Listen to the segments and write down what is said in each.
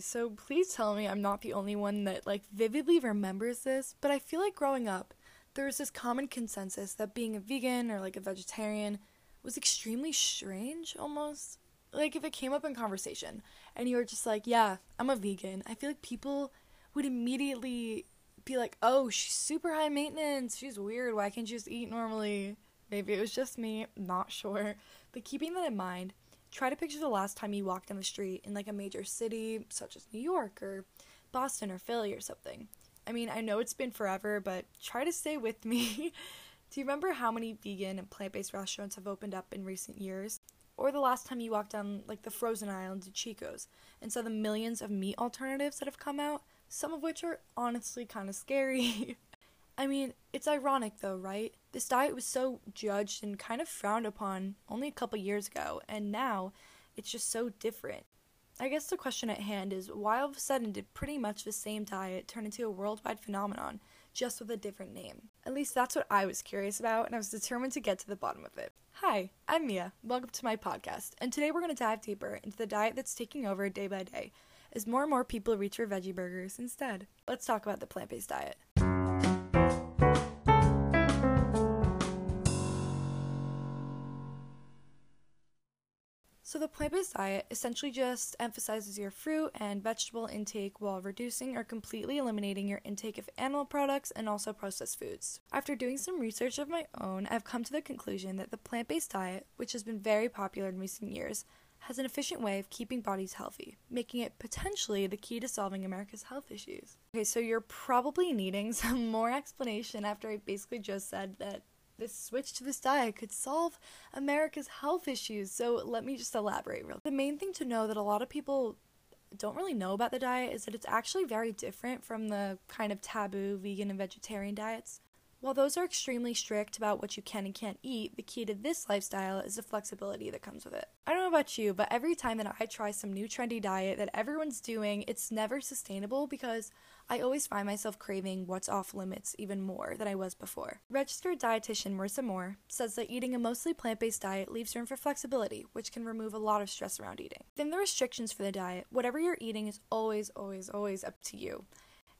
So please tell me I'm not the only one that like vividly remembers this, but I feel like growing up, there was this common consensus that being a vegan or like a vegetarian was extremely strange almost. Like if it came up in conversation and you were just like, "Yeah, I'm a vegan." I feel like people would immediately be like, "Oh, she's super high maintenance. She's weird. Why can't you just eat normally?" Maybe it was just me, not sure. But keeping that in mind, try to picture the last time you walked down the street in like a major city such as New York or Boston or Philly or something. I mean, I know it's been forever, but try to stay with me. Do you remember how many vegan and plant-based restaurants have opened up in recent years? Or the last time you walked down like the frozen aisle into Chico's and saw the millions of meat alternatives that have come out, some of which are honestly kind of scary. I mean, it's ironic though, right? This diet was so judged and kind of frowned upon only a couple years ago, and now it's just so different. I guess the question at hand is why all of a sudden did pretty much the same diet turn into a worldwide phenomenon, just with a different name? At least that's what I was curious about, and I was determined to get to the bottom of it. Hi, I'm Mia. Welcome to my podcast, and today we're going to dive deeper into the diet that's taking over day by day as more and more people reach for veggie burgers instead. Let's talk about the plant based diet. So, the plant based diet essentially just emphasizes your fruit and vegetable intake while reducing or completely eliminating your intake of animal products and also processed foods. After doing some research of my own, I've come to the conclusion that the plant based diet, which has been very popular in recent years, has an efficient way of keeping bodies healthy, making it potentially the key to solving America's health issues. Okay, so you're probably needing some more explanation after I basically just said that this switch to this diet could solve America's health issues. So let me just elaborate real. The main thing to know that a lot of people don't really know about the diet is that it's actually very different from the kind of taboo vegan and vegetarian diets. While those are extremely strict about what you can and can't eat, the key to this lifestyle is the flexibility that comes with it. I don't know about you, but every time that I try some new trendy diet that everyone's doing, it's never sustainable because I always find myself craving what's off limits even more than I was before. Registered dietitian Marissa Moore says that eating a mostly plant based diet leaves room for flexibility, which can remove a lot of stress around eating. Within the restrictions for the diet, whatever you're eating is always, always, always up to you.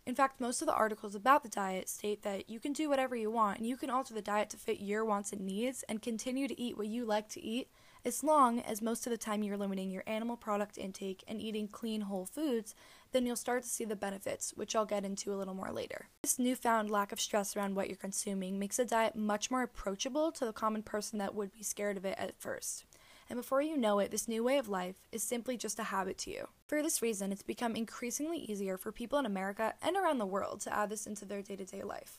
In fact, most of the articles about the diet state that you can do whatever you want and you can alter the diet to fit your wants and needs and continue to eat what you like to eat as long as most of the time you're limiting your animal product intake and eating clean whole foods, then you'll start to see the benefits, which I'll get into a little more later. This newfound lack of stress around what you're consuming makes the diet much more approachable to the common person that would be scared of it at first and before you know it, this new way of life is simply just a habit to you. For this reason, it's become increasingly easier for people in America and around the world to add this into their day to day life.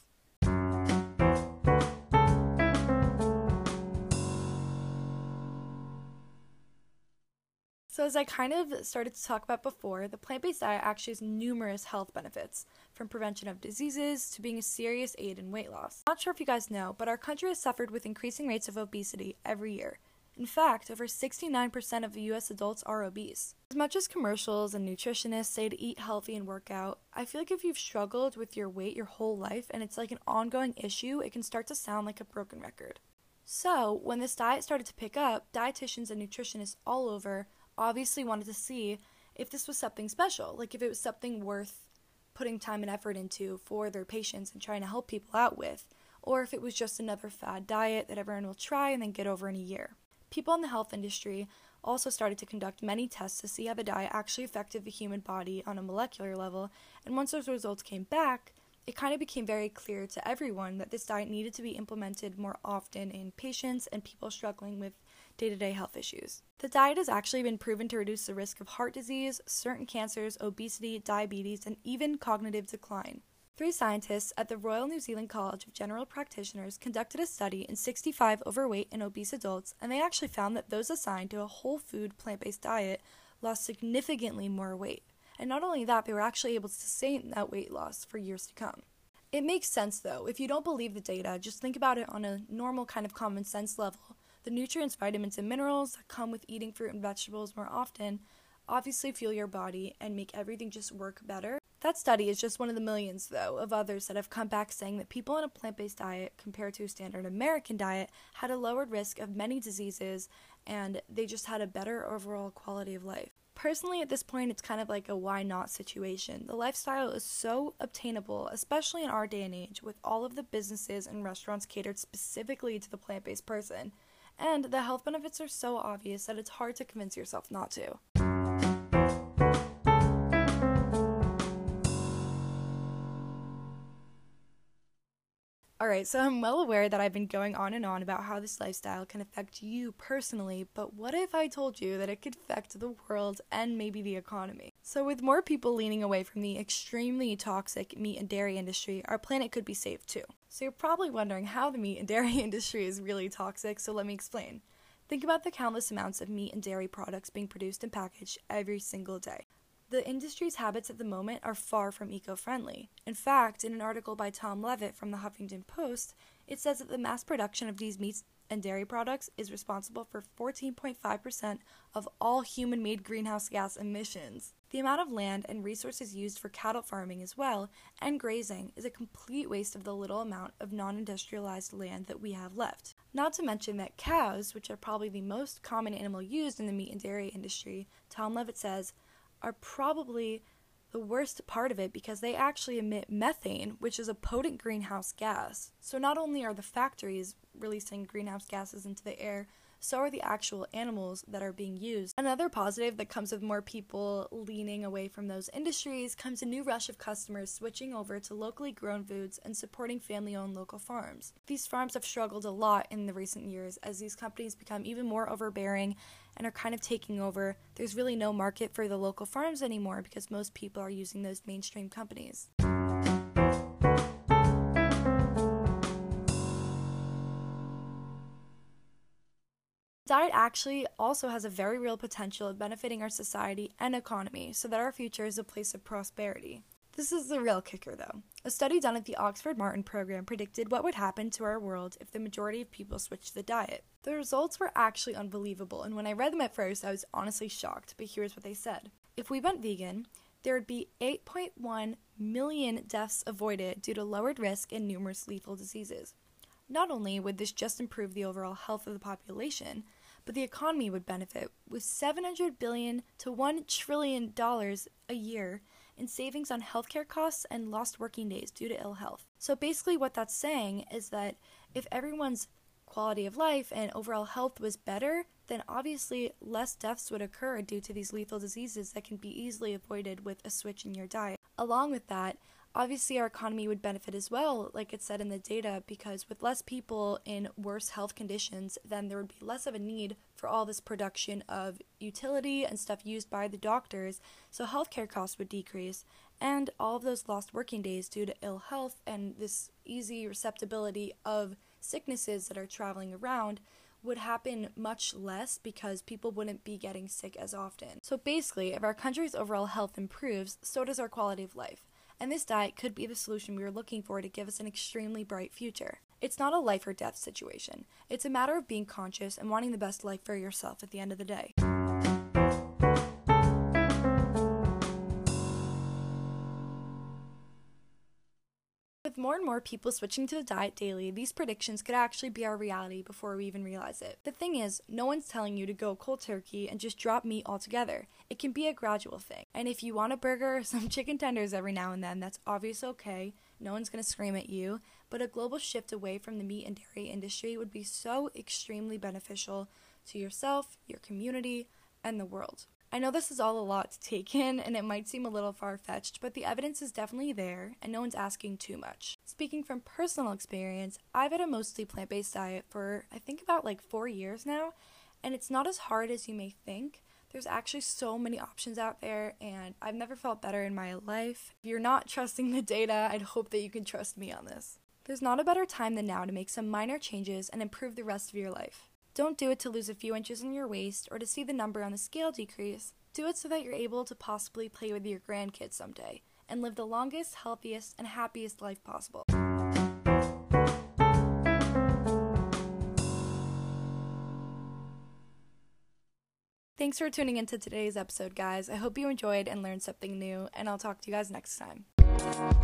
So, as I kind of started to talk about before, the plant based diet actually has numerous health benefits, from prevention of diseases to being a serious aid in weight loss. Not sure if you guys know, but our country has suffered with increasing rates of obesity every year, in fact, over 69% of US adults are obese. As much as commercials and nutritionists say to eat healthy and work out, I feel like if you've struggled with your weight your whole life and it's like an ongoing issue, it can start to sound like a broken record. So, when this diet started to pick up, dietitians and nutritionists all over obviously wanted to see if this was something special, like if it was something worth putting time and effort into for their patients and trying to help people out with, or if it was just another fad diet that everyone will try and then get over in a year. People in the health industry also started to conduct many tests to see how the diet actually affected the human body on a molecular level, and once those results came back, it kind of became very clear to everyone that this diet needed to be implemented more often in patients and people struggling with day to day health issues. The diet has actually been proven to reduce the risk of heart disease, certain cancers, obesity, diabetes, and even cognitive decline. Three scientists at the Royal New Zealand College of General Practitioners conducted a study in 65 overweight and obese adults, and they actually found that those assigned to a whole food plant based diet lost significantly more weight. And not only that, they were actually able to sustain that weight loss for years to come. It makes sense though. If you don't believe the data, just think about it on a normal kind of common sense level. The nutrients, vitamins, and minerals that come with eating fruit and vegetables more often obviously fuel your body and make everything just work better. That study is just one of the millions, though, of others that have come back saying that people on a plant based diet compared to a standard American diet had a lowered risk of many diseases and they just had a better overall quality of life. Personally, at this point, it's kind of like a why not situation. The lifestyle is so obtainable, especially in our day and age, with all of the businesses and restaurants catered specifically to the plant based person. And the health benefits are so obvious that it's hard to convince yourself not to. Alright, so I'm well aware that I've been going on and on about how this lifestyle can affect you personally, but what if I told you that it could affect the world and maybe the economy? So, with more people leaning away from the extremely toxic meat and dairy industry, our planet could be saved too. So, you're probably wondering how the meat and dairy industry is really toxic, so let me explain. Think about the countless amounts of meat and dairy products being produced and packaged every single day. The industry's habits at the moment are far from eco friendly. In fact, in an article by Tom Levitt from the Huffington Post, it says that the mass production of these meats and dairy products is responsible for 14.5% of all human made greenhouse gas emissions. The amount of land and resources used for cattle farming as well, and grazing, is a complete waste of the little amount of non industrialized land that we have left. Not to mention that cows, which are probably the most common animal used in the meat and dairy industry, Tom Levitt says, are probably the worst part of it because they actually emit methane, which is a potent greenhouse gas. So not only are the factories releasing greenhouse gases into the air, so are the actual animals that are being used. Another positive that comes with more people leaning away from those industries comes a new rush of customers switching over to locally grown foods and supporting family owned local farms. These farms have struggled a lot in the recent years as these companies become even more overbearing and are kind of taking over. There's really no market for the local farms anymore because most people are using those mainstream companies. Diet actually also has a very real potential of benefiting our society and economy so that our future is a place of prosperity. This is the real kicker, though. A study done at the Oxford Martin program predicted what would happen to our world if the majority of people switched the diet. The results were actually unbelievable, and when I read them at first, I was honestly shocked, but here's what they said. If we went vegan, there would be 8.1 million deaths avoided due to lowered risk and numerous lethal diseases. Not only would this just improve the overall health of the population, but the economy would benefit with 700 billion to 1 trillion dollars a year in savings on healthcare costs and lost working days due to ill health. So basically what that's saying is that if everyone's quality of life and overall health was better, then obviously less deaths would occur due to these lethal diseases that can be easily avoided with a switch in your diet. Along with that, obviously our economy would benefit as well, like it said in the data, because with less people in worse health conditions, then there would be less of a need for all this production of utility and stuff used by the doctors, so healthcare costs would decrease, and all of those lost working days due to ill health and this easy receptibility of sicknesses that are traveling around would happen much less because people wouldn't be getting sick as often. So basically, if our country's overall health improves, so does our quality of life and this diet could be the solution we are looking for to give us an extremely bright future. It's not a life or death situation, it's a matter of being conscious and wanting the best life for yourself at the end of the day. And more people switching to the diet daily, these predictions could actually be our reality before we even realize it. The thing is, no one's telling you to go cold turkey and just drop meat altogether. It can be a gradual thing. And if you want a burger or some chicken tenders every now and then, that's obviously okay. No one's going to scream at you. But a global shift away from the meat and dairy industry would be so extremely beneficial to yourself, your community, and the world. I know this is all a lot to take in and it might seem a little far fetched, but the evidence is definitely there and no one's asking too much. Speaking from personal experience, I've had a mostly plant based diet for I think about like four years now, and it's not as hard as you may think. There's actually so many options out there, and I've never felt better in my life. If you're not trusting the data, I'd hope that you can trust me on this. There's not a better time than now to make some minor changes and improve the rest of your life. Don't do it to lose a few inches in your waist or to see the number on the scale decrease. Do it so that you're able to possibly play with your grandkids someday and live the longest, healthiest, and happiest life possible. Thanks for tuning into today's episode, guys. I hope you enjoyed and learned something new, and I'll talk to you guys next time. Thank you.